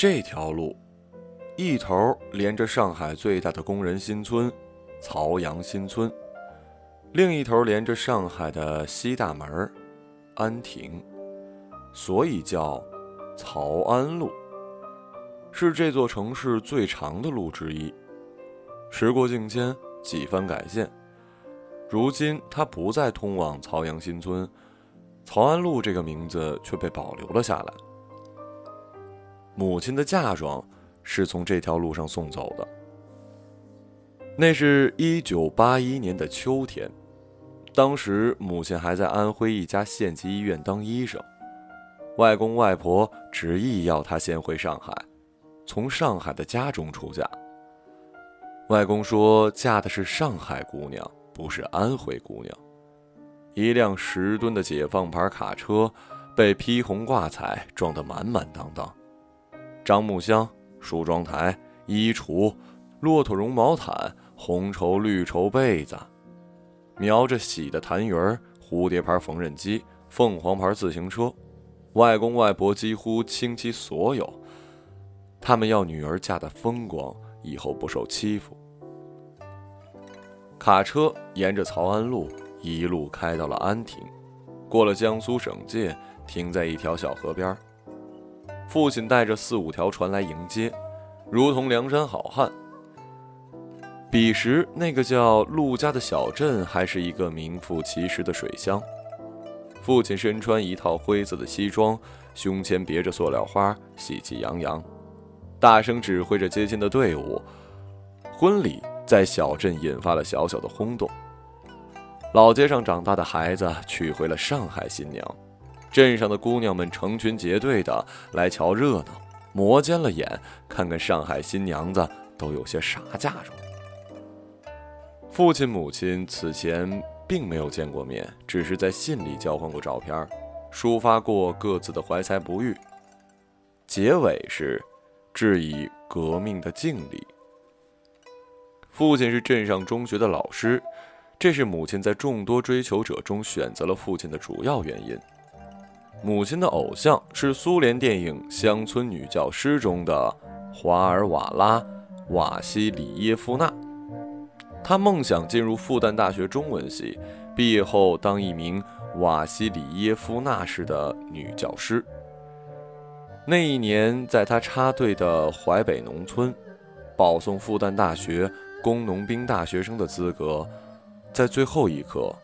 这条路一头连着上海最大的工人新村曹杨新村，另一头连着上海的西大门安亭，所以叫曹安路，是这座城市最长的路之一。时过境迁，几番改建，如今它不再通往曹杨新村，曹安路这个名字却被保留了下来。母亲的嫁妆是从这条路上送走的。那是一九八一年的秋天，当时母亲还在安徽一家县级医院当医生，外公外婆执意要她先回上海，从上海的家中出嫁。外公说：“嫁的是上海姑娘，不是安徽姑娘。”一辆十吨的解放牌卡车，被披红挂彩装得满满当当，樟木箱、梳妆台、衣橱、骆驼绒毛毯、红绸绿绸被子，描着喜的痰盂蝴蝶牌缝纫机、凤凰牌自行车，外公外婆几乎倾其所有，他们要女儿嫁得风光，以后不受欺负。卡车沿着曹安路一路开到了安亭，过了江苏省界，停在一条小河边。父亲带着四五条船来迎接，如同梁山好汉。彼时，那个叫陆家的小镇还是一个名副其实的水乡。父亲身穿一套灰色的西装，胸前别着塑料花，喜气洋洋，大声指挥着接亲的队伍。婚礼。在小镇引发了小小的轰动。老街上长大的孩子娶回了上海新娘，镇上的姑娘们成群结队的来瞧热闹，磨尖了眼看看上海新娘子都有些啥嫁妆。父亲母亲此前并没有见过面，只是在信里交换过照片，抒发过各自的怀才不遇。结尾是致以革命的敬礼。父亲是镇上中学的老师，这是母亲在众多追求者中选择了父亲的主要原因。母亲的偶像是苏联电影《乡村女教师》中的华尔瓦拉·瓦西里耶夫娜。她梦想进入复旦大学中文系，毕业后当一名瓦西里耶夫娜式的女教师。那一年，在她插队的淮北农村，保送复旦大学。工农兵大学生的资格，在最后一刻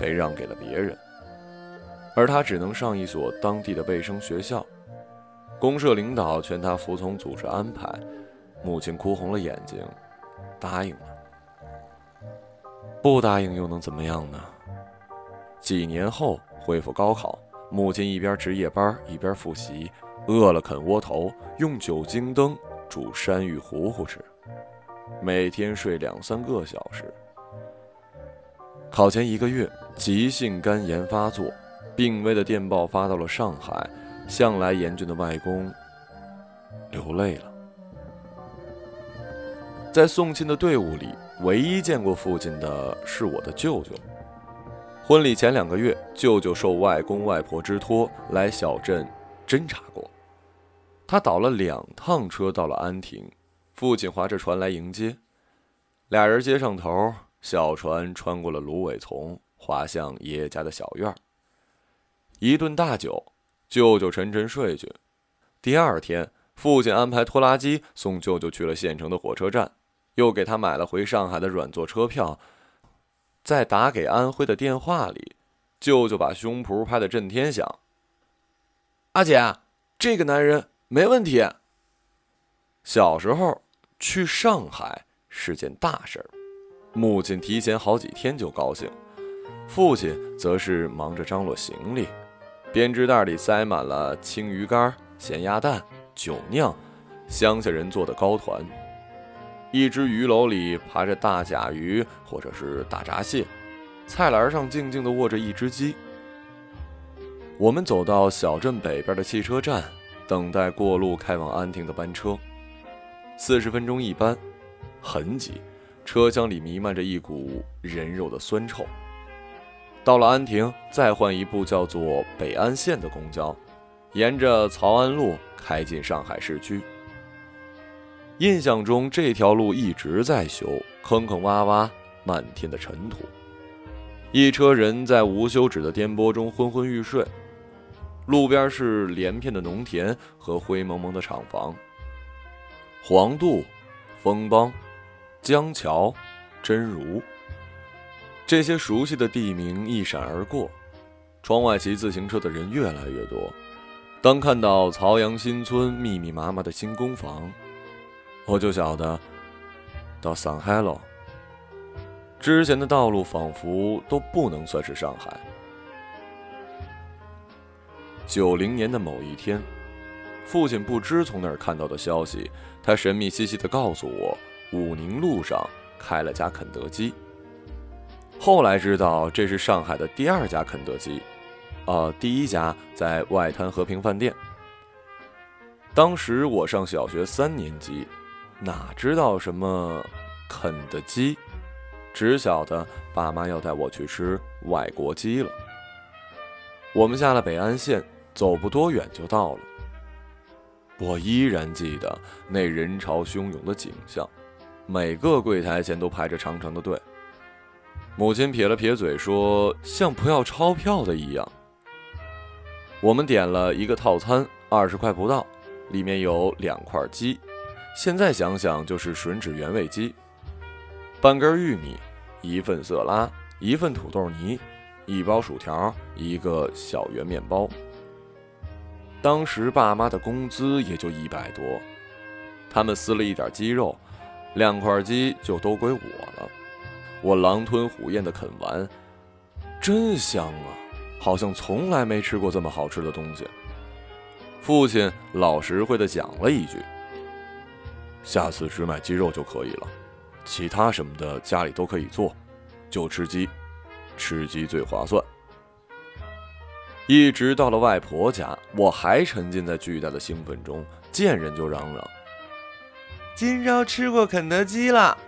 被让给了别人，而他只能上一所当地的卫生学校。公社领导劝他服从组织安排，母亲哭红了眼睛，答应了。不答应又能怎么样呢？几年后恢复高考，母亲一边值夜班一边复习，饿了啃窝头，用酒精灯煮山芋糊糊吃。每天睡两三个小时。考前一个月，急性肝炎发作，病危的电报发到了上海，向来严峻的外公流泪了。在送亲的队伍里，唯一见过父亲的是我的舅舅。婚礼前两个月，舅舅受外公外婆之托来小镇侦查过，他倒了两趟车到了安亭。父亲划着船来迎接，俩人接上头，小船穿过了芦苇丛，滑向爷爷家的小院儿一顿大酒，舅舅沉沉睡去。第二天，父亲安排拖拉机送舅舅去了县城的火车站，又给他买了回上海的软座车票。在打给安徽的电话里，舅舅把胸脯拍得震天响。阿姐，这个男人没问题。小时候。去上海是件大事儿，母亲提前好几天就高兴，父亲则是忙着张罗行李，编织袋里塞满了青鱼干、咸鸭蛋、酒酿，乡下人做的糕团。一只鱼篓里爬着大甲鱼或者是大闸蟹，菜篮上静静地卧着一只鸡。我们走到小镇北边的汽车站，等待过路开往安亭的班车。四十分钟一班，很挤，车厢里弥漫着一股人肉的酸臭。到了安亭，再换一部叫做北安线的公交，沿着曹安路开进上海市区。印象中这条路一直在修，坑坑洼洼，漫天的尘土。一车人在无休止的颠簸中昏昏欲睡。路边是连片的农田和灰蒙蒙的厂房。黄渡、枫帮、江桥、真如，这些熟悉的地名一闪而过。窗外骑自行车的人越来越多。当看到曹阳新村密密麻麻的新工房，我就晓得到上海了。之前的道路仿佛都不能算是上海。九零年的某一天，父亲不知从哪儿看到的消息，他神秘兮兮地告诉我，武宁路上开了家肯德基。后来知道这是上海的第二家肯德基。呃，第一家在外滩和平饭店。当时我上小学三年级，哪知道什么肯德基，只晓得爸妈要带我去吃外国鸡了。我们下了北安线，走不多远就到了。我依然记得那人潮汹涌的景象，每个柜台前都排着长长的队。母亲撇了撇嘴说：“像不要钞票的一样。”我们点了一个套餐，二十块不到，里面有两块鸡，现在想想就是吮指原味鸡，半根玉米，一份色拉，一份土豆泥，一包薯条，一个小圆面包。当时爸妈的工资也就一百多，他们撕了一点鸡肉，两块鸡就都归我了，我狼吞虎咽的啃完，真香啊！好像从来没吃过这么好吃的东西。父亲老实惠的讲了一句：“下次只买鸡肉就可以了，其他什么的家里都可以做，就吃鸡，吃鸡最划算。”一直到了外婆家，我还沉浸在巨大的兴奋中，见人就嚷嚷：“今朝吃过肯德基了。”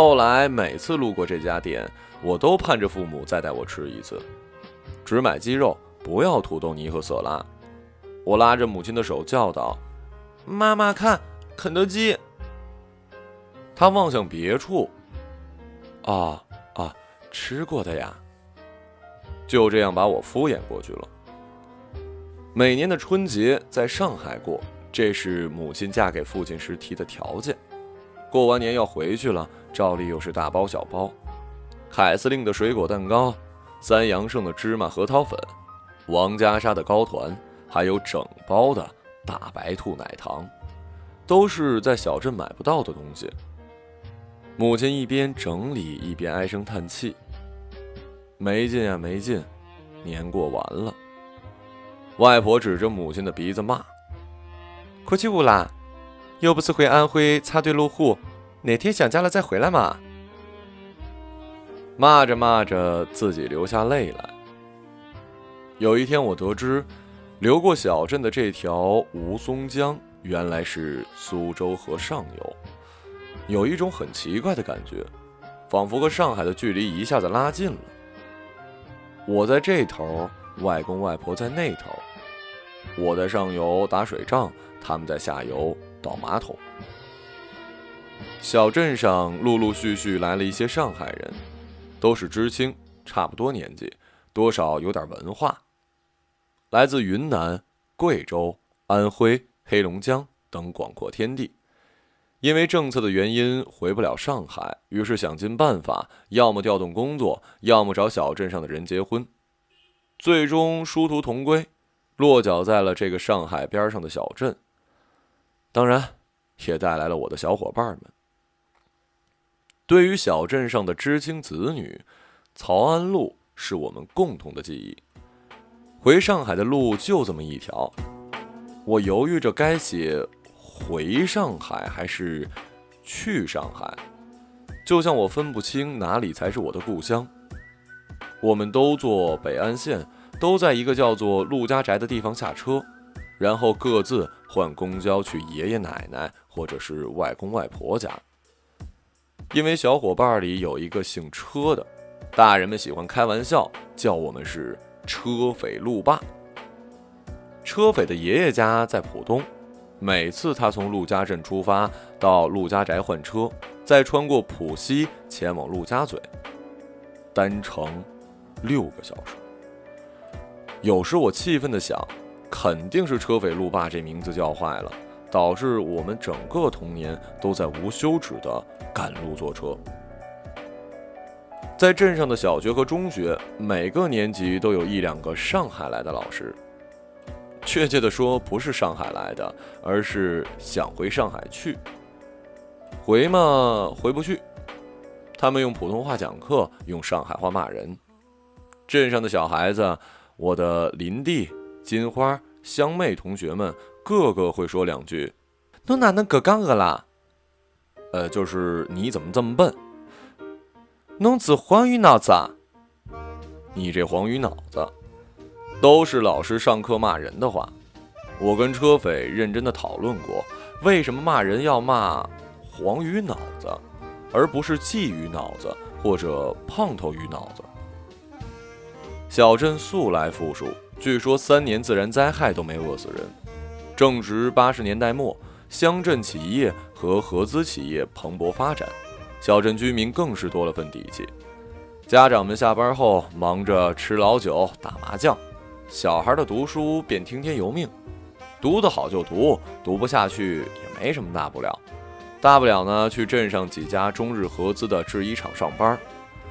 后来每次路过这家店。我都盼着父母再带我吃一次，只买鸡肉，不要土豆泥和色拉。我拉着母亲的手叫道：“妈妈，看，肯德基。”他望向别处，啊啊，吃过的呀。就这样把我敷衍过去了。每年的春节在上海过，这是母亲嫁给父亲时提的条件。过完年要回去了，照例又是大包小包。凯司令的水果蛋糕，三阳盛的芝麻核桃粉，王家沙的糕团，还有整包的大白兔奶糖，都是在小镇买不到的东西。母亲一边整理一边唉声叹气：“没劲呀，没劲，年过完了。”外婆指着母亲的鼻子骂：“快去屋啦！又不是回安徽插队落户，哪天想家了再回来嘛。”骂着骂着，自己流下泪来。有一天，我得知，流过小镇的这条吴淞江，原来是苏州河上游。有一种很奇怪的感觉，仿佛和上海的距离一下子拉近了。我在这头，外公外婆在那头。我在上游打水仗，他们在下游倒马桶。小镇上陆陆续续来了一些上海人。都是知青，差不多年纪，多少有点文化，来自云南、贵州、安徽、黑龙江等广阔天地。因为政策的原因回不了上海，于是想尽办法，要么调动工作，要么找小镇上的人结婚。最终殊途同归，落脚在了这个上海边上的小镇。当然，也带来了我的小伙伴们。对于小镇上的知青子女，曹安路是我们共同的记忆。回上海的路就这么一条，我犹豫着该写回上海还是去上海，就像我分不清哪里才是我的故乡。我们都坐北安线，都在一个叫做陆家宅的地方下车，然后各自换公交去爷爷奶奶或者是外公外婆家。因为小伙伴里有一个姓车的，大人们喜欢开玩笑，叫我们是“车匪路霸”。车匪的爷爷家在浦东，每次他从陆家镇出发到陆家宅换车，再穿过浦西前往陆家嘴，单程六个小时。有时我气愤地想，肯定是车匪路霸这名字叫坏了，导致我们整个童年都在无休止的赶路坐车。在镇上的小学和中学，每个年级都有一两个上海来的老师。确切的说，不是上海来的，而是想回上海去。回嘛，回不去。他们用普通话讲课，用上海话骂人。镇上的小孩子。我的林地、金花、香妹同学们个个会说两句：“侬哪能个杠个啦？”呃，就是你怎么这么笨？侬只黄鱼脑子啊！你这黄鱼脑子，都是老师上课骂人的话。我跟车匪认真的讨论过，为什么骂人要骂黄鱼脑子，而不是鲫鱼脑子或者胖头鱼脑子？小镇素来富庶，据说三年自然灾害都没饿死人。正值八十年代末，乡镇企业和合资企业蓬勃发展，小镇居民更是多了份底气。家长们下班后忙着吃老酒、打麻将，小孩的读书便听天由命，读得好就读，读不下去也没什么大不了。大不了呢，去镇上几家中日合资的制衣厂上班，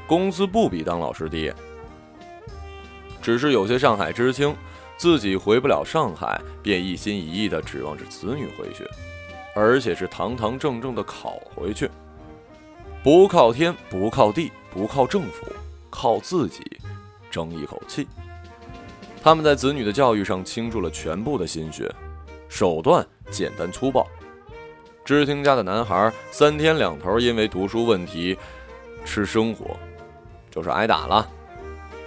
工资不比当老师低。只是有些上海知青，自己回不了上海，便一心一意地指望着子女回去，而且是堂堂正正地考回去，不靠天，不靠地，不靠政府，靠自己，争一口气。他们在子女的教育上倾注了全部的心血，手段简单粗暴。知青家的男孩三天两头因为读书问题吃生活，就是挨打了。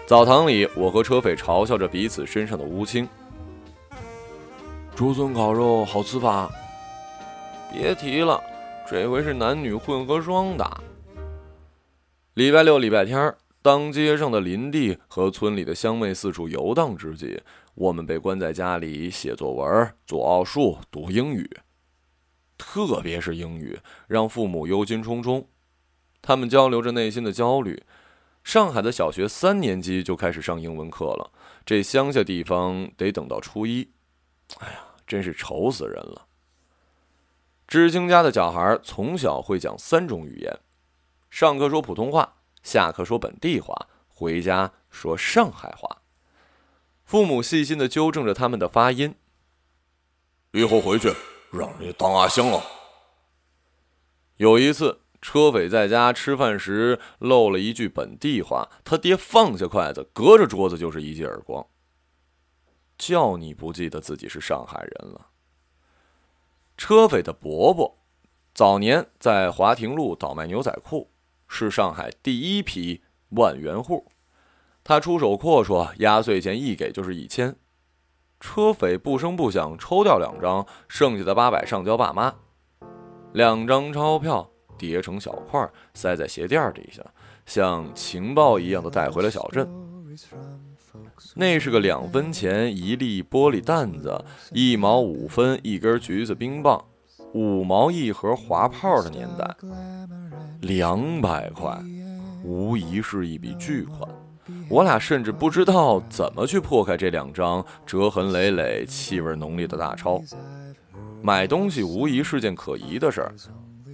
澡堂里，我和车匪嘲笑着彼此身上的乌青。竹笋烤肉好吃吧？别提了，这回是男女混合双打。礼拜六、礼拜天，当街上的林地和村里的乡妹四处游荡之际，我们被关在家里写作文、做奥数、读英语，特别是英语，让父母忧心忡忡。他们交流着内心的焦虑。上海的小学三年级就开始上英文课了，这乡下地方得等到初一。哎呀，真是愁死人了。知青家的小孩从小会讲三种语言，上课说普通话，下课说本地话，回家说上海话。父母细心的纠正着他们的发音。以后回去让人家当阿香了。有一次。车匪在家吃饭时漏了一句本地话，他爹放下筷子，隔着桌子就是一记耳光。叫你不记得自己是上海人了。车匪的伯伯，早年在华亭路倒卖牛仔裤，是上海第一批万元户。他出手阔绰，压岁钱一给就是一千。车匪不声不响抽掉两张，剩下的八百上交爸妈。两张钞票。叠成小块，塞在鞋垫底下，像情报一样的带回了小镇。那是个两分钱一粒玻璃弹子，一毛五分一根橘子冰棒，五毛一盒滑炮的年代。两百块，无疑是一笔巨款。我俩甚至不知道怎么去破开这两张折痕累累、气味浓烈的大钞。买东西无疑是件可疑的事儿。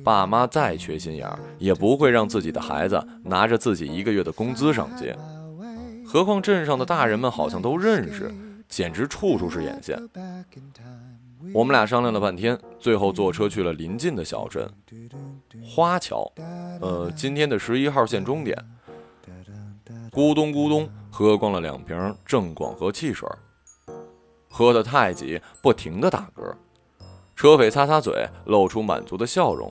爸妈再缺心眼儿，也不会让自己的孩子拿着自己一个月的工资上街。何况镇上的大人们好像都认识，简直处处是眼线。我们俩商量了半天，最后坐车去了临近的小镇花桥，呃，今天的十一号线终点。咕咚咕咚，喝光了两瓶正广和汽水，喝得太急，不停的打嗝。车匪擦擦嘴，露出满足的笑容。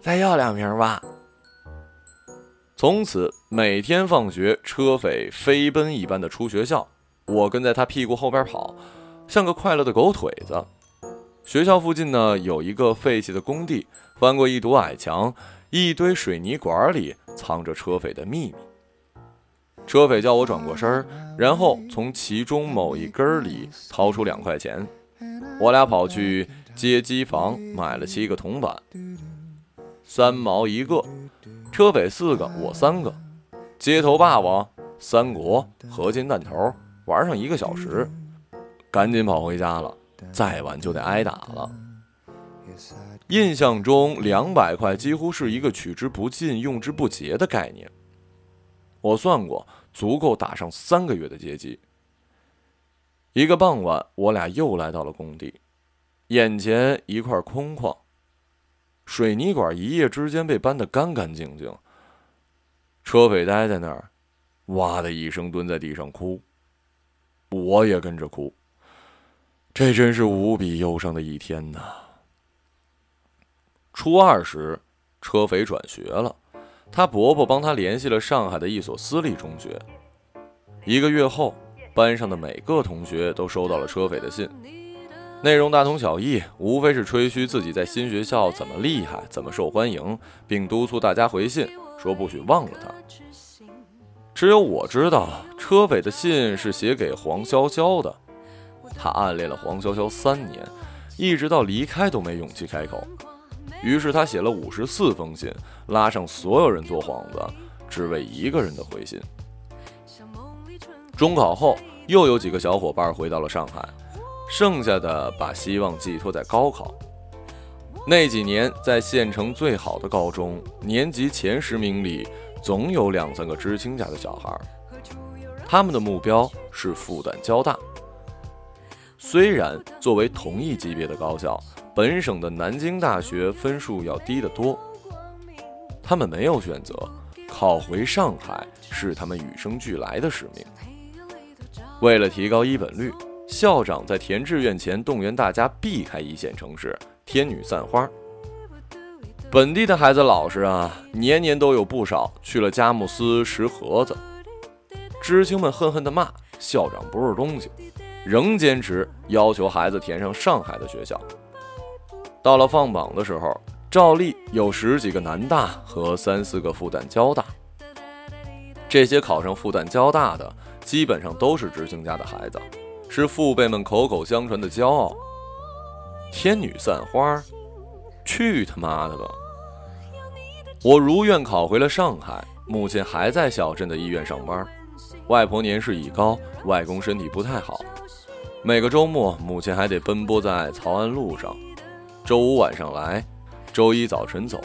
再要两瓶吧。从此每天放学，车匪飞奔一般的出学校，我跟在他屁股后边跑，像个快乐的狗腿子。学校附近呢有一个废弃的工地，翻过一堵矮墙，一堆水泥管里藏着车匪的秘密。车匪叫我转过身然后从其中某一根里掏出两块钱。我俩跑去街机房买了七个铜板，三毛一个。车匪四个，我三个。街头霸王、三国、合金弹头，玩上一个小时，赶紧跑回家了。再晚就得挨打了。印象中，两百块几乎是一个取之不尽、用之不竭的概念。我算过，足够打上三个月的街机。一个傍晚，我俩又来到了工地，眼前一块空旷，水泥管一夜之间被搬得干干净净。车匪呆在那儿，哇的一声蹲在地上哭，我也跟着哭。这真是无比忧伤的一天呐。初二时，车匪转学了，他伯伯帮他联系了上海的一所私立中学。一个月后，班上的每个同学都收到了车匪的信，内容大同小异，无非是吹嘘自己在新学校怎么厉害、怎么受欢迎，并督促大家回信，说不许忘了他。只有我知道，车匪的信是写给黄潇潇的。他暗恋了黄潇潇三年，一直到离开都没勇气开口。于是他写了五十四封信，拉上所有人做幌子，只为一个人的回信。中考后，又有几个小伙伴回到了上海，剩下的把希望寄托在高考。那几年，在县城最好的高中，年级前十名里总有两三个知青家的小孩，他们的目标是复旦交大。虽然作为同一级别的高校，本省的南京大学分数要低得多，他们没有选择，考回上海是他们与生俱来的使命。为了提高一本率，校长在填志愿前动员大家避开一线城市，天女散花。本地的孩子老实啊，年年都有不少去了佳木斯拾盒子。知青们恨恨地骂校长不是东西。仍坚持要求孩子填上上海的学校。到了放榜的时候，照例有十几个南大和三四个复旦交大。这些考上复旦交大的，基本上都是知青家的孩子，是父辈们口口相传的骄傲。天女散花，去他妈的吧！我如愿考回了上海，母亲还在小镇的医院上班。外婆年事已高，外公身体不太好。每个周末，母亲还得奔波在曹安路上，周五晚上来，周一早晨走，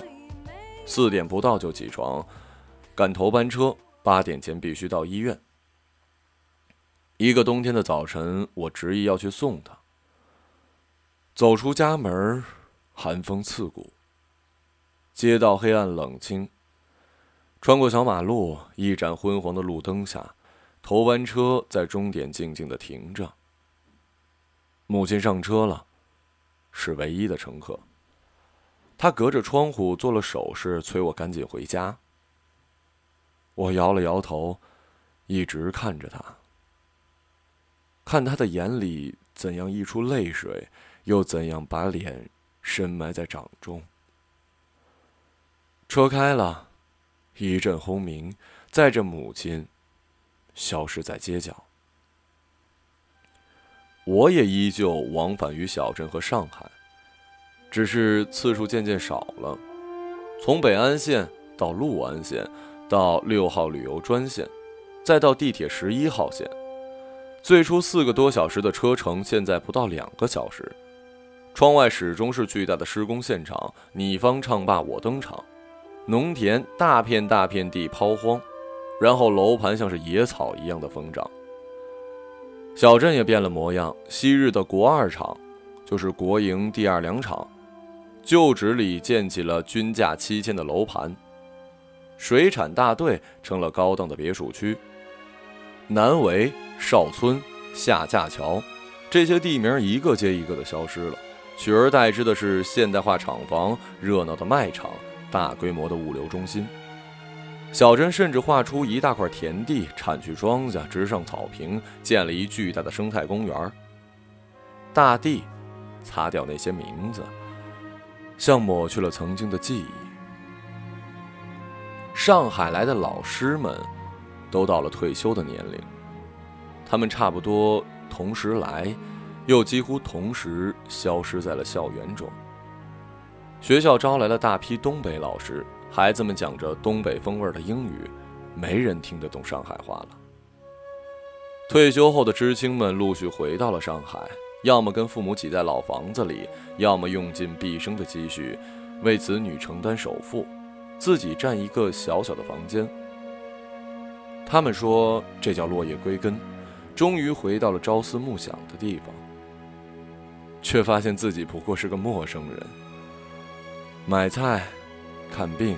四点不到就起床，赶头班车，八点前必须到医院。一个冬天的早晨，我执意要去送她。走出家门，寒风刺骨，街道黑暗冷清，穿过小马路，一盏昏黄的路灯下，头班车在终点静静的停着。母亲上车了，是唯一的乘客。他隔着窗户做了手势，催我赶紧回家。我摇了摇头，一直看着他，看他的眼里怎样溢出泪水，又怎样把脸深埋在掌中。车开了，一阵轰鸣，载着母亲消失在街角。我也依旧往返于小镇和上海，只是次数渐渐少了。从北安线到陆安线，到六号旅游专线，再到地铁十一号线，最初四个多小时的车程，现在不到两个小时。窗外始终是巨大的施工现场，你方唱罢我登场，农田大片大片地抛荒，然后楼盘像是野草一样的疯长。小镇也变了模样，昔日的国二厂，就是国营第二粮厂，旧址里建起了均价七千的楼盘，水产大队成了高档的别墅区，南围、邵村、下架桥，这些地名一个接一个的消失了，取而代之的是现代化厂房、热闹的卖场、大规模的物流中心。小镇甚至划出一大块田地，铲去庄稼，植上草坪，建了一巨大的生态公园。大地擦掉那些名字，像抹去了曾经的记忆。上海来的老师们，都到了退休的年龄。他们差不多同时来，又几乎同时消失在了校园中。学校招来了大批东北老师，孩子们讲着东北风味的英语，没人听得懂上海话了。退休后的知青们陆续回到了上海，要么跟父母挤在老房子里，要么用尽毕生的积蓄，为子女承担首付，自己占一个小小的房间。他们说这叫落叶归根，终于回到了朝思暮想的地方，却发现自己不过是个陌生人。买菜、看病、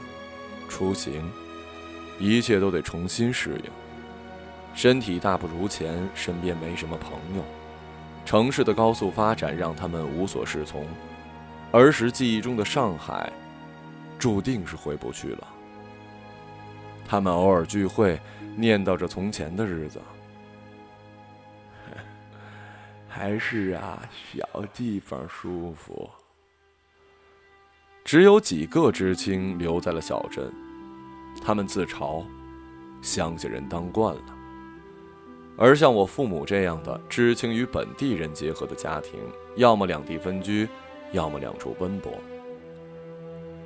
出行，一切都得重新适应。身体大不如前，身边没什么朋友，城市的高速发展让他们无所适从，儿时记忆中的上海，注定是回不去了。他们偶尔聚会，念叨着从前的日子，还是啊，小地方舒服。只有几个知青留在了小镇，他们自嘲，乡下人当惯了。而像我父母这样的知青与本地人结合的家庭，要么两地分居，要么两处奔波。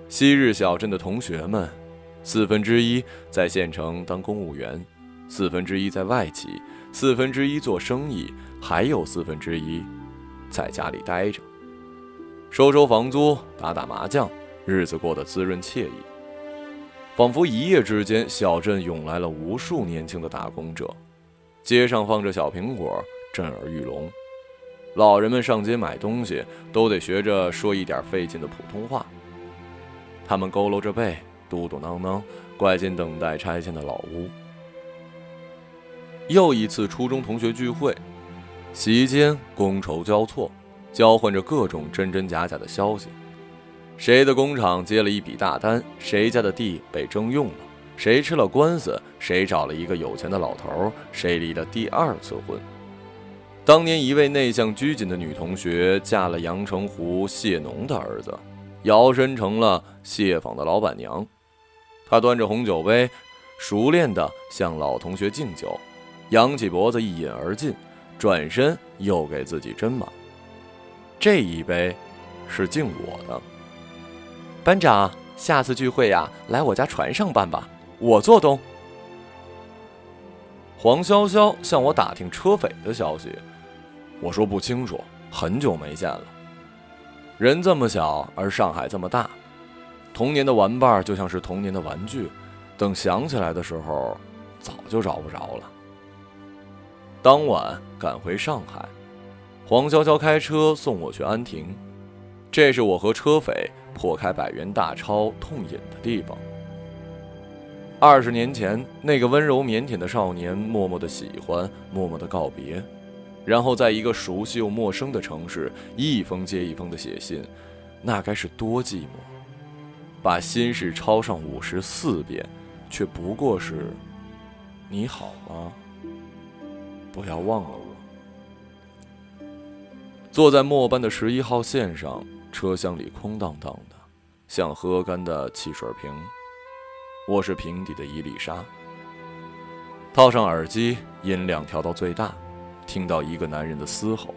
昔日小镇的同学们，四分之一在县城当公务员，四分之一在外企，四分之一做生意，还有四分之一在家里待着，收收房租，打打麻将，日子过得滋润惬意。仿佛一夜之间，小镇涌来了无数年轻的打工者。街上放着小苹果，震耳欲聋。老人们上街买东西，都得学着说一点费劲的普通话。他们佝偻着背，嘟嘟囔囔，拐进等待拆迁的老屋。又一次初中同学聚会，席间觥筹交错，交换着各种真真假假的消息：谁的工厂接了一笔大单，谁家的地被征用了。谁吃了官司，谁找了一个有钱的老头，谁离了第二次婚。当年一位内向拘谨的女同学嫁了阳澄湖蟹农的儿子，摇身成了蟹坊的老板娘。她端着红酒杯，熟练地向老同学敬酒，扬起脖子一饮而尽，转身又给自己斟满。这一杯，是敬我的。班长，下次聚会呀，来我家船上办吧。我做东。黄潇潇向我打听车匪的消息，我说不清楚，很久没见了。人这么小，而上海这么大，童年的玩伴就像是童年的玩具，等想起来的时候，早就找不着了。当晚赶回上海，黄潇潇开车送我去安亭，这是我和车匪破开百元大钞痛饮的地方。二十年前，那个温柔腼腆的少年，默默的喜欢，默默的告别，然后在一个熟悉又陌生的城市，一封接一封的写信，那该是多寂寞。把心事抄上五十四遍，却不过是“你好吗？不要忘了我。”坐在末班的十一号线上，车厢里空荡荡的，像喝干的汽水瓶。我是平底的伊丽莎。套上耳机，音量调到最大，听到一个男人的嘶吼。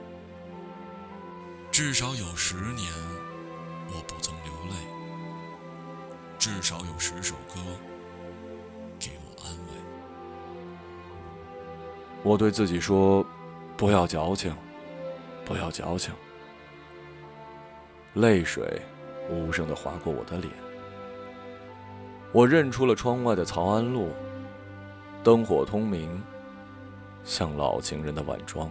至少有十年，我不曾流泪。至少有十首歌，我对自己说：“不要矫情，不要矫情。”泪水无声地划过我的脸。我认出了窗外的曹安路，灯火通明，像老情人的晚妆。